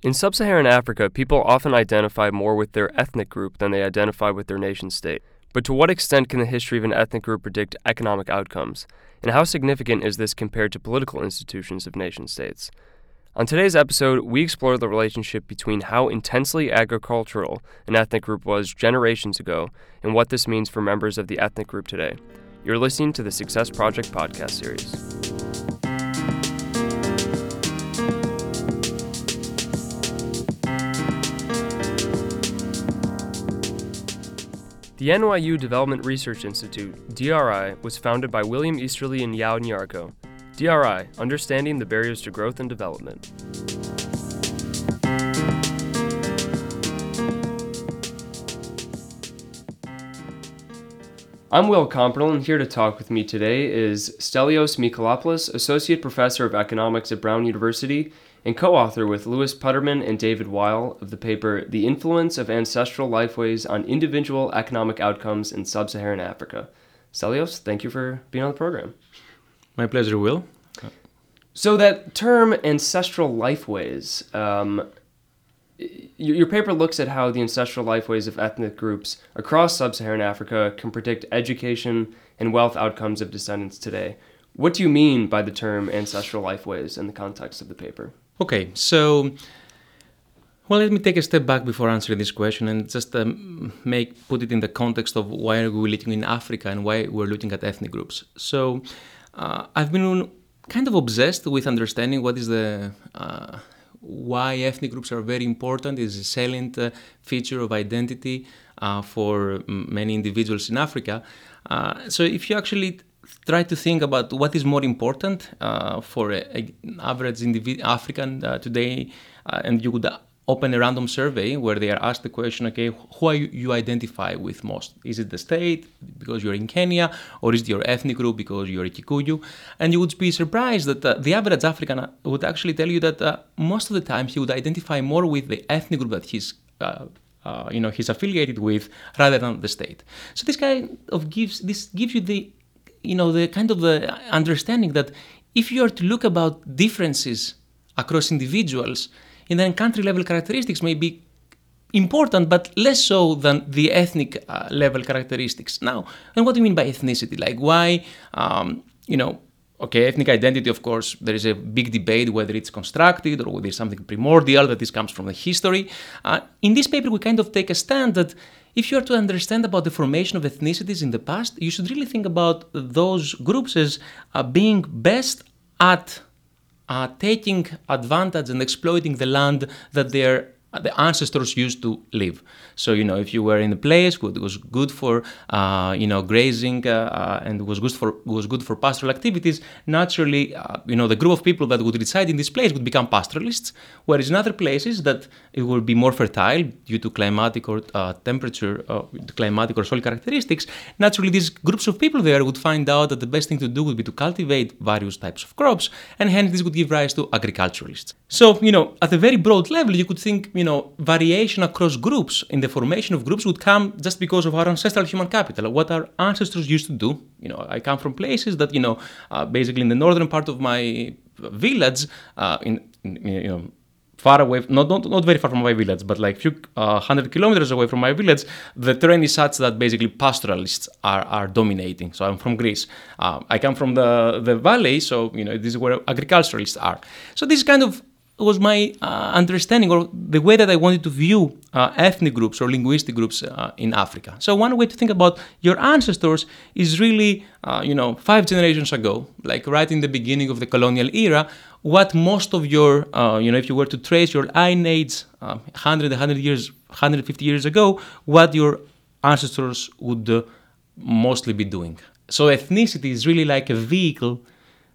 In sub Saharan Africa, people often identify more with their ethnic group than they identify with their nation state. But to what extent can the history of an ethnic group predict economic outcomes? And how significant is this compared to political institutions of nation states? On today's episode, we explore the relationship between how intensely agricultural an ethnic group was generations ago and what this means for members of the ethnic group today. You're listening to the Success Project podcast series. The NYU Development Research Institute, DRI, was founded by William Easterly and Yaw Nyarko. DRI, Understanding the Barriers to Growth and Development. I'm Will Compernel, and here to talk with me today is Stelios Michalopoulos, Associate Professor of Economics at Brown University and co author with Louis Putterman and David Weil of the paper The Influence of Ancestral Lifeways on Individual Economic Outcomes in Sub Saharan Africa. Stelios, thank you for being on the program. My pleasure, Will. So, that term ancestral lifeways, um, your paper looks at how the ancestral lifeways of ethnic groups across sub Saharan Africa can predict education and wealth outcomes of descendants today. What do you mean by the term ancestral lifeways in the context of the paper? Okay, so well, let me take a step back before answering this question and just um, make put it in the context of why are we looking in Africa and why we're looking at ethnic groups. So, uh, I've been kind of obsessed with understanding what is the uh, why ethnic groups are very important is a salient uh, feature of identity uh, for many individuals in Africa. Uh, so, if you actually try to think about what is more important uh, for an average individ- African uh, today, uh, and you would open a random survey where they are asked the question, okay, who you, you, identify with most? Is it the state because you're in Kenya, or is it your ethnic group because you're a Kikuyu? And you would be surprised that uh, the average African would actually tell you that uh, most of the time he would identify more with the ethnic group that he's uh, uh, you know he's affiliated with rather than the state. So this kind of gives this gives you the you know the kind of the understanding that if you are to look about differences across individuals, and then country level characteristics may be important, but less so than the ethnic uh, level characteristics. Now, and what do you mean by ethnicity? Like why, um, you know, okay, ethnic identity, of course, there is a big debate whether it's constructed or whether it's something primordial, that this comes from the history. Uh, in this paper, we kind of take a stand that if you are to understand about the formation of ethnicities in the past, you should really think about those groups as uh, being best at uh, taking advantage and exploiting the land that they're the ancestors used to live. So you know, if you were in a place it was good for uh, you know grazing uh, uh, and was good for was good for pastoral activities, naturally uh, you know the group of people that would reside in this place would become pastoralists. Whereas in other places that it would be more fertile due to climatic or uh, temperature, uh, climatic or soil characteristics, naturally these groups of people there would find out that the best thing to do would be to cultivate various types of crops, and hence this would give rise to agriculturalists. So you know, at a very broad level, you could think you know, variation across groups in the formation of groups would come just because of our ancestral human capital, what our ancestors used to do. You know, I come from places that, you know, uh, basically in the northern part of my village, uh, in, in, you know, far away, not, not, not very far from my village, but like a few uh, hundred kilometers away from my village, the terrain is such that basically pastoralists are, are dominating. So I'm from Greece. Uh, I come from the, the valley, so, you know, this is where agriculturalists are. So this kind of was my uh, understanding or the way that I wanted to view uh, ethnic groups or linguistic groups uh, in Africa. So one way to think about your ancestors is really, uh, you know, five generations ago, like right in the beginning of the colonial era, what most of your, uh, you know, if you were to trace your lineage uh, 100, 100 years, 150 years ago, what your ancestors would mostly be doing. So ethnicity is really like a vehicle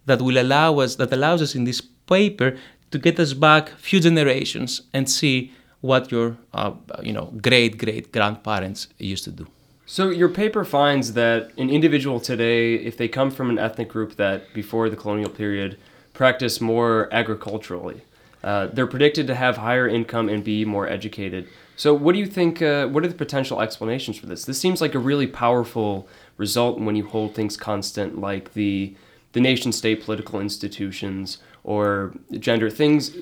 that will allow us, that allows us in this paper to get us back few generations and see what your uh, you know great great grandparents used to do. So your paper finds that an individual today, if they come from an ethnic group that before the colonial period practiced more agriculturally, uh, they're predicted to have higher income and be more educated. So what do you think? Uh, what are the potential explanations for this? This seems like a really powerful result when you hold things constant, like the the nation state political institutions or gender things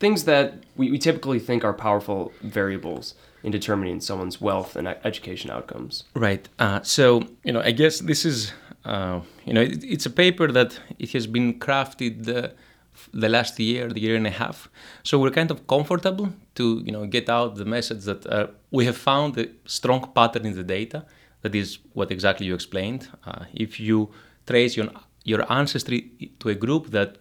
things that we, we typically think are powerful variables in determining someone's wealth and education outcomes. Right. Uh, so, you know, I guess this is, uh, you know, it, it's a paper that it has been crafted uh, the last year, the year and a half. So we're kind of comfortable to, you know, get out the message that uh, we have found a strong pattern in the data. That is what exactly you explained. Uh, if you trace your your ancestry to a group that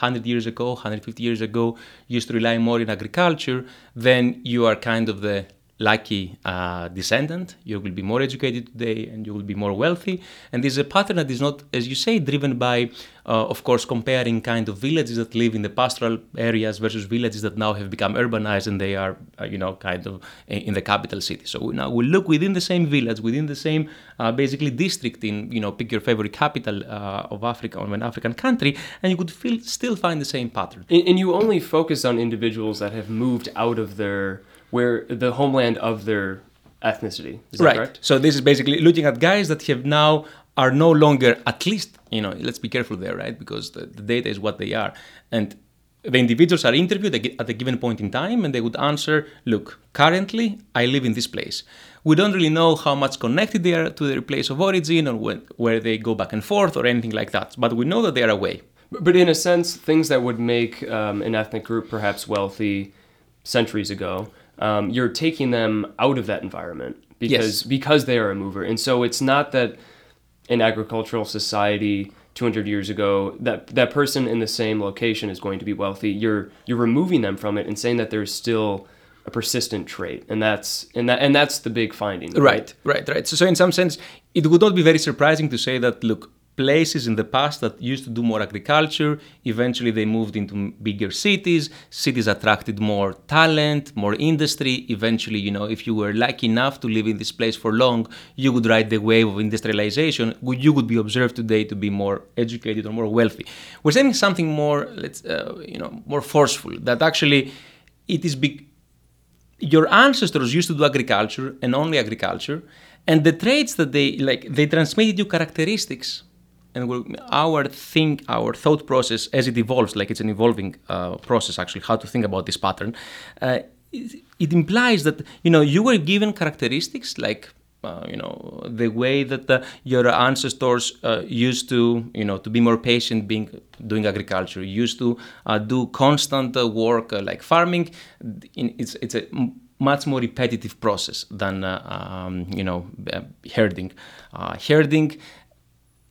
100 years ago, 150 years ago, used to rely more in agriculture, then you are kind of the lucky uh, descendant. You will be more educated today and you will be more wealthy. And this is a pattern that is not, as you say, driven by, uh, of course, comparing kind of villages that live in the pastoral areas versus villages that now have become urbanized and they are, uh, you know, kind of in the capital city. So now we look within the same village, within the same uh, basically district in, you know, pick your favorite capital uh, of Africa or an African country, and you could feel, still find the same pattern. And, and you only focus on individuals that have moved out of their where the homeland of their ethnicity. Is that right. correct? So this is basically looking at guys that have now are no longer at least you know let's be careful there right because the, the data is what they are and the individuals are interviewed at a given point in time and they would answer look currently i live in this place we don't really know how much connected they are to their place of origin or when, where they go back and forth or anything like that but we know that they are away but in a sense things that would make um, an ethnic group perhaps wealthy centuries ago um, you're taking them out of that environment because Yes. because they are a mover. And so it's not that in agricultural society 200 years ago that that person in the same location is going to be wealthy. You're you're removing them from it and saying that there's still a persistent trait, and that's and that and that's the big finding. Right, right, right. So, so in some sense, it would not be very surprising to say that look, places in the past that used to do more agriculture, eventually they moved into bigger cities. Cities attracted more talent, more industry. Eventually, you know, if you were lucky enough to live in this place for long, you would ride the wave of industrialization. You would be observed today to be more educated or more wealthy. We're saying something more, let's, uh, you know, more forceful. That actually, it is big your ancestors used to do agriculture and only agriculture and the traits that they like they transmitted you characteristics and we're, our think our thought process as it evolves like it's an evolving uh, process actually how to think about this pattern uh, it, it implies that you know you were given characteristics like uh, you know the way that uh, your ancestors uh, used to you know to be more patient being doing agriculture used to uh, do constant work like farming in, it's it's a much more repetitive process than um, you know herding. Herding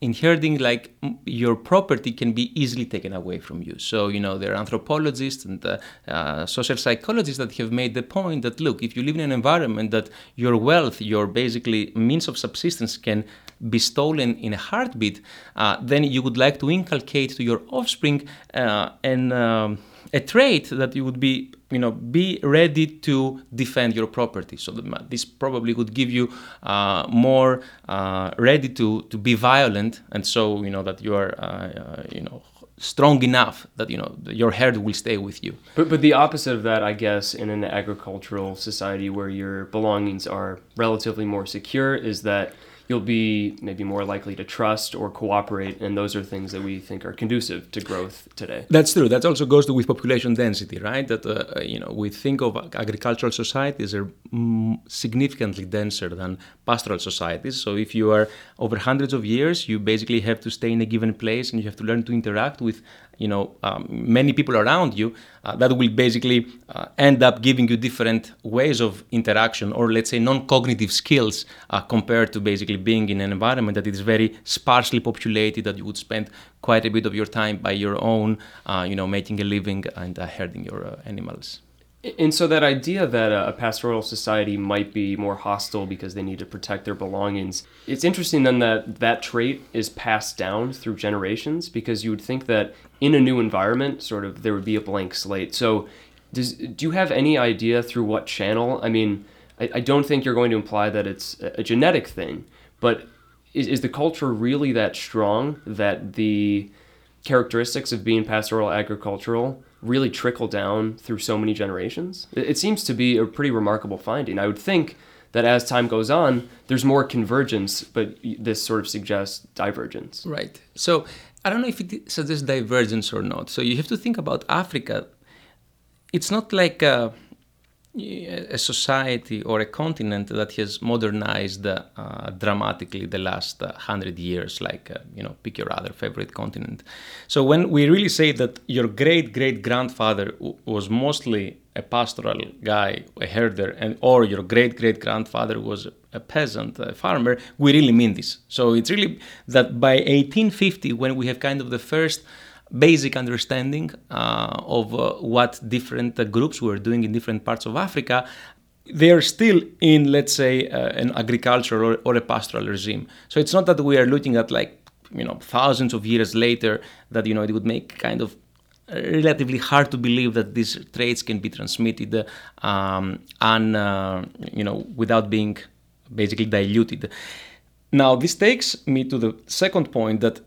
in herding like your property can be easily taken away from you. So you know there are anthropologists and uh, uh, social psychologists that have made the point that look if you live in an environment that your wealth your basically means of subsistence can be stolen in a heartbeat uh, then you would like to inculcate to your offspring uh, and um, a trait that you would be you know be ready to defend your property. So this probably would give you uh, more uh, ready to to be violent and so you know that you are uh, uh, you know strong enough that you know your herd will stay with you. But but the opposite of that, I guess, in an agricultural society where your belongings are relatively more secure, is that you'll be maybe more likely to trust or cooperate, and those are things that we think are conducive to growth today. That's true. That also goes to with population density, right? That uh, you know we think of agricultural societies are significantly denser than pastoral societies. So if you are over hundreds of years, you basically have to stay in a given place and you have to learn to interact with you know um, many people around you. Uh, that will basically uh, end up giving you different ways of interaction, or let's say non-cognitive skills, uh, compared to basically being in an environment that is very sparsely populated. That you would spend quite a bit of your time by your own, uh, you know, making a living and uh, herding your uh, animals. And so that idea that a pastoral society might be more hostile because they need to protect their belongings, it's interesting then that that trait is passed down through generations because you would think that in a new environment, sort of there would be a blank slate. So does, do you have any idea through what channel? I mean, I, I don't think you're going to imply that it's a genetic thing, but is, is the culture really that strong that the characteristics of being pastoral agricultural really trickle down through so many generations? It, seems to be a pretty remarkable finding. I would think that as time goes on, there's more convergence, but this sort of suggests divergence. Right. So I don't know if it suggests divergence or not. So you have to think about Africa. it's not like a, a, society or a continent that has modernized uh, dramatically the last uh, hundred years, like uh, you know, pick your other favorite continent. So when we really say that your great great grandfather w- was mostly a pastoral guy, a herder, and or your great great grandfather was a peasant, a farmer, we really mean this. So it's really that by 1850, when we have kind of the first basic understanding uh, of uh, what different uh, groups were doing in different parts of Africa, they are still in, let's say, uh, an agricultural or, or a pastoral regime. So it's not that we are looking at like you know thousands of years later that you know it would make kind of relatively hard to believe that these traits can be transmitted um, and uh, you know without being basically diluted. Now this takes me to the second point that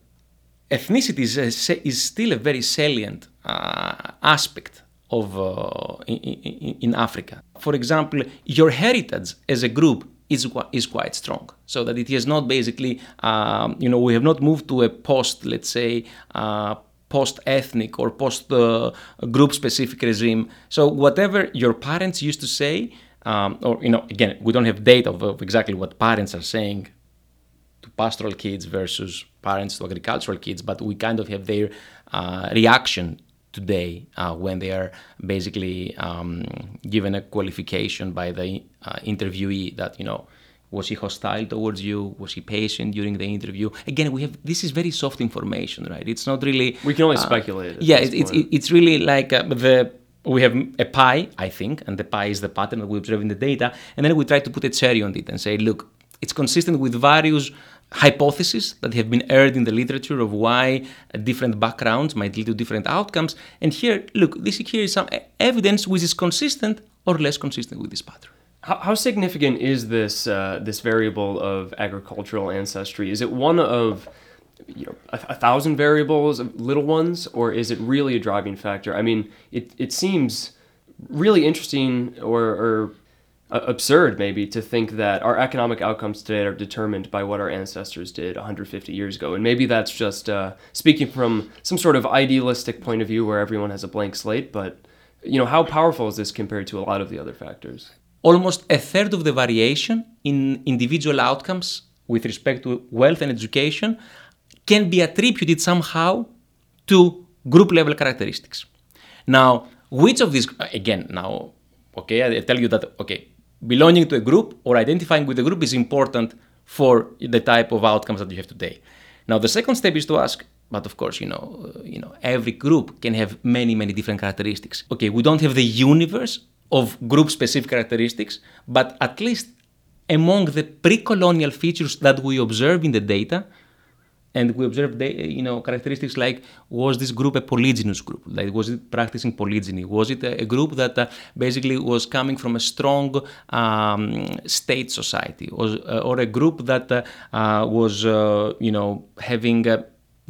ethnicity is, is still a very salient uh, aspect of uh, in, in, in, Africa. For example, your heritage as a group is is quite strong, so that it is not basically um, you know we have not moved to a post let's say. Uh, post-ethnic or post-group-specific regime. So whatever your parents used to say, um, or you know, again, we don't have data of, of exactly what parents are saying pastoral kids versus parents to agricultural kids, but we kind of have their uh, reaction today uh, when they are basically um, given a qualification by the uh, interviewee that you know was he hostile towards you? Was he patient during the interview? Again we have this is very soft information right? It's not really we can only uh, speculate yeah it's, it's, it's really like uh, the we have a pie i think and the pie is the pattern that we observe in the data and then we try to put a cherry on it and say look it's consistent with various hypotheses that have been aired in the literature of why different backgrounds might lead to different outcomes. And here, look, this here is some evidence which is consistent or less consistent with this pattern. How, significant is this uh, this variable of agricultural ancestry? Is it one of you know a, a, thousand variables, little ones, or is it really a driving factor? I mean, it it seems really interesting or, or absurd maybe to think that our economic outcomes today are determined by what our ancestors did 150 years ago. And maybe that's just uh, speaking from some sort of idealistic point of view where everyone has a blank slate but you know how powerful is this compared to a lot of the other factors? Almost a third of the variation in individual outcomes with respect to wealth and education can be attributed somehow to group level characteristics. Now which of these again now okay i tell you that okay belonging to a group or identifying with a group is important for the type of outcomes that you have today. Now, the second step is to ask, but of course, you know, uh, you know, every group can have many, many different characteristics. Okay, we don't have the universe of group-specific characteristics, but at least among the pre-colonial features that we observe in the data, and we observed you know characteristics like was this group a polygynous group like was it practicing polygyny was it a, group that uh, basically was coming from a strong um, state society was, uh, or a group that uh, uh was uh, you know having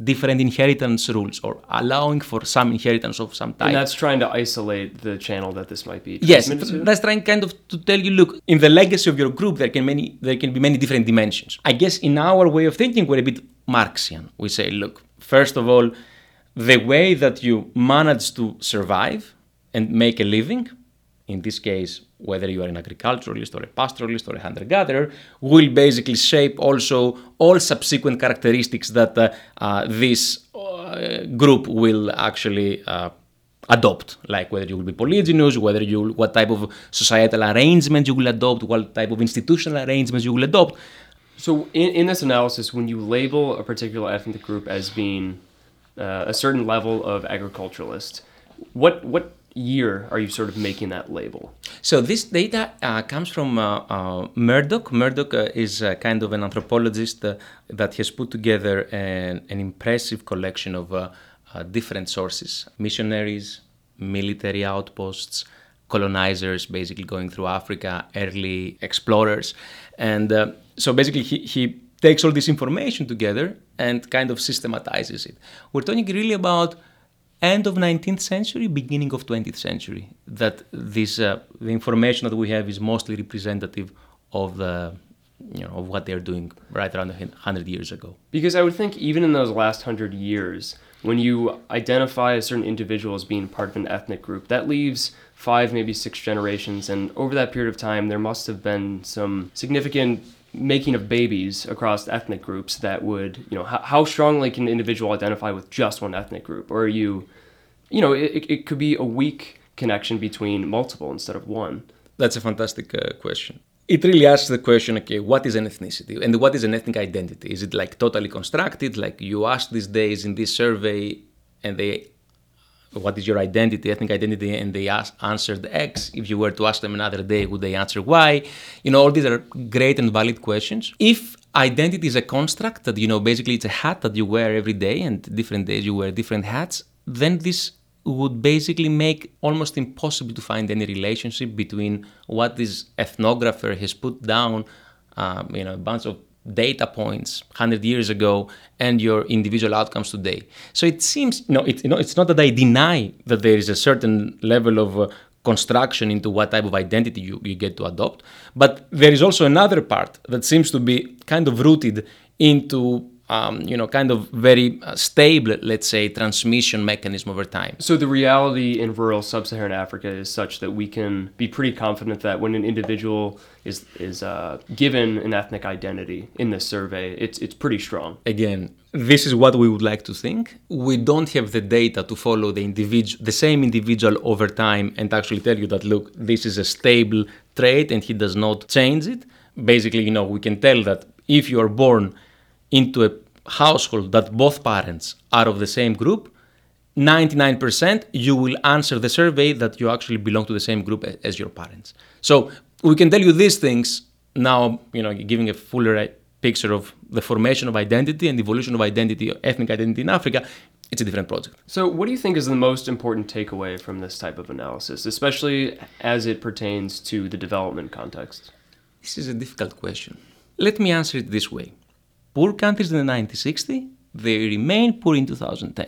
different inheritance rules or allowing for some inheritance of some type. And that's trying to isolate the channel that this might be. Yes, that's trying kind of to tell you, look, in the legacy of your group, there can many there can be many different dimensions. I guess in our way of thinking, we're a bit Marxian. We say, look, first of all, the way that you manage to survive and make a living, in this case, whether you are an agriculturalist or a pastoralist or a hunter gatherer, will basically shape also all subsequent characteristics that uh, uh, this uh, group will actually uh, adopt, like whether you will be polygynous, whether you what type of societal arrangement you will adopt, what type of institutional arrangements you will adopt. So, in, in this analysis, when you label a particular ethnic group as being uh, a certain level of agriculturalist, what what year are you sort of making that label? So this data uh, comes from uh, uh, Murdock. Murdock uh, is kind of an anthropologist uh, that has put together an, an impressive collection of different sources: missionaries, military outposts, colonizers, basically going through Africa, early explorers, and so basically he, he takes all this information together and kind of systematizes it. We're talking really about end of 19th century, beginning of 20th century. That this uh, the information that we have is mostly representative of the you know of what they're doing right around 100 years ago. Because I would think even in those last 100 years, when you identify a certain individual as being part of an ethnic group, that leaves five, maybe six generations. And over that period of time, there must have been some significant making of babies across ethnic groups that would, you know, how, how strongly can an individual identify with just one ethnic group? Or are you, you know, it, it could be a weak connection between multiple instead of one. That's a fantastic uh, question. It really asks the question okay, what is an ethnicity and what is an ethnic identity? Is it like totally constructed? Like you ask these days in this survey and they what is your identity, ethnic identity, and they asked, answered X. If you were to ask them another day, would they answer Y? You know, all these are great and valid questions. If identity is a construct that, you know, basically it's a hat that you wear every day and different days you wear different hats, then this would basically make almost impossible to find any relationship between what this ethnographer has put down, um, you know, a bunch of data points 100 years ago and your individual outcomes today. So it seems, you know, it, you know it's not that I deny that there is a certain level of uh, construction into what type of identity you, you get to adopt, but there is also another part that seems to be kind of rooted into um, you know, kind of very uh, stable, let's say, transmission mechanism over time. So the reality in rural sub-Saharan Africa is such that we can be pretty confident that when an individual is is uh, given an ethnic identity in this survey, it's it's pretty strong. Again, this is what we would like to think. We don't have the data to follow the individual, the same individual over time, and actually tell you that look, this is a stable trait and he does not change it. Basically, you know, we can tell that if you are born into a household that both parents are of the same group, 99% you will answer the survey that you actually belong to the same group as your parents. So we can tell you these things now, you know, giving a fuller uh, picture of the formation of identity and evolution of identity, ethnic identity in Africa. It's a different project. So, what do you think is the most important takeaway from this type of analysis, especially as it pertains to the development context? This is a difficult question. Let me answer it this way Poor countries in the 1960, they remain poor in 2010.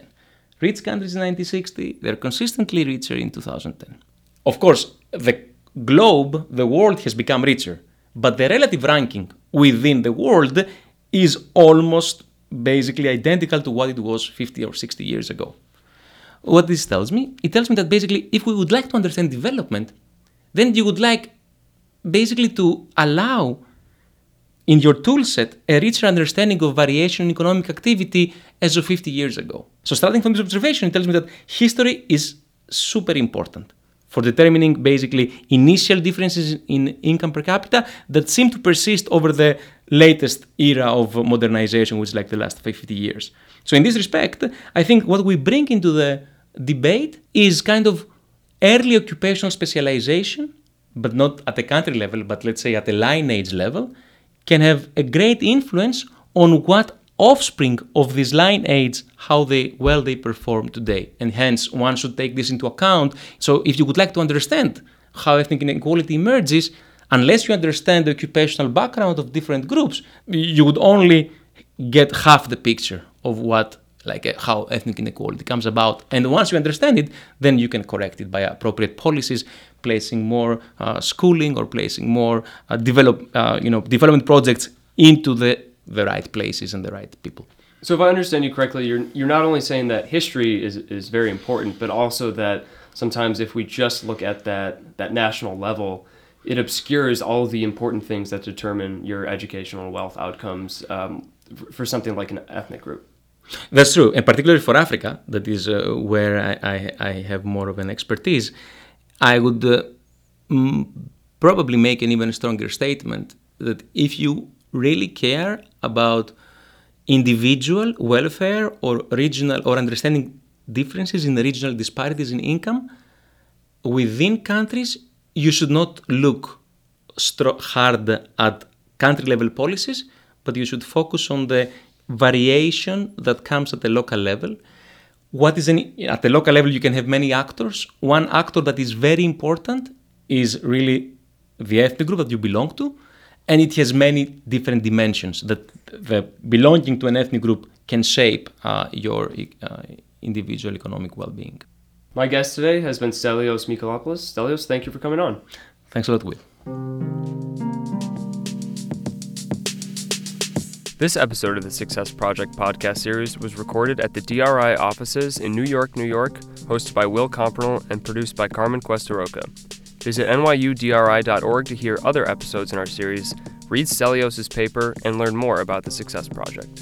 Rich countries in 1960, they're consistently richer in 2010. Of course, the globe, the world has become richer, but the relative ranking within the world is almost basically identical to what it was 50 or 60 years ago. What this tells me? It tells me that basically, if we would like to understand development, then you would like basically to allow in your toolset a richer understanding of variation in economic activity as of 50 years ago. So, starting from this observation, it tells me that history is super important for determining basically initial differences in income per capita that seem to persist over the latest era of modernization, which is like the last 50 years. So, in this respect, I think what we bring into the debate is kind of early occupational specialization, but not at the country level, but let's say at the lineage level, can have a great influence on what offspring of these lineage how they well they perform today. And hence one should take this into account. So if you would like to understand how ethnic inequality emerges unless you understand the occupational background of different groups you would only get half the picture of what like uh, how ethnic inequality comes about. And once you understand it then you can correct it by appropriate policies placing more uh, schooling or placing more uh, develop, uh, you know, development projects into the, the right places and the right people. So if I understand you correctly, you're, you're not only saying that history is, is very important, but also that sometimes if we just look at that, that national level, it obscures all the important things that determine your educational wealth outcomes um, for something like an ethnic group. That's true, and particularly for Africa, that is uh, where I, I, I, have more of an expertise. I would uh, m- probably make an even stronger statement that if you really care about individual welfare or regional or understanding differences in regional disparities in income within countries, you should not look stro- hard at country level policies, but you should focus on the variation that comes at the local level what is an, at the local level you can have many actors. One actor that is very important is really the ethnic group that you belong to and it has many different dimensions that the belonging to an ethnic group can shape uh, your uh, individual economic well-being. My guest today has been stelios michalopoulos stelios thank you for coming on. Thanks a lot will This episode of the Success Project podcast series was recorded at the DRI offices in New York, New York, hosted by Will Compernel and produced by Carmen Cuesta Roca. Visit nyudri.org to hear other episodes in our series, read Stelios' paper, and learn more about the Success Project.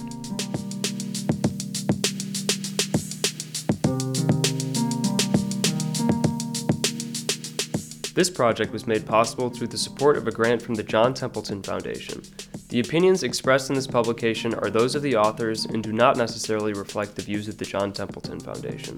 This project was made possible through the support of a grant from the John Templeton Foundation. The opinions expressed in this publication are those of the authors and do not necessarily reflect the views of the John Templeton Foundation.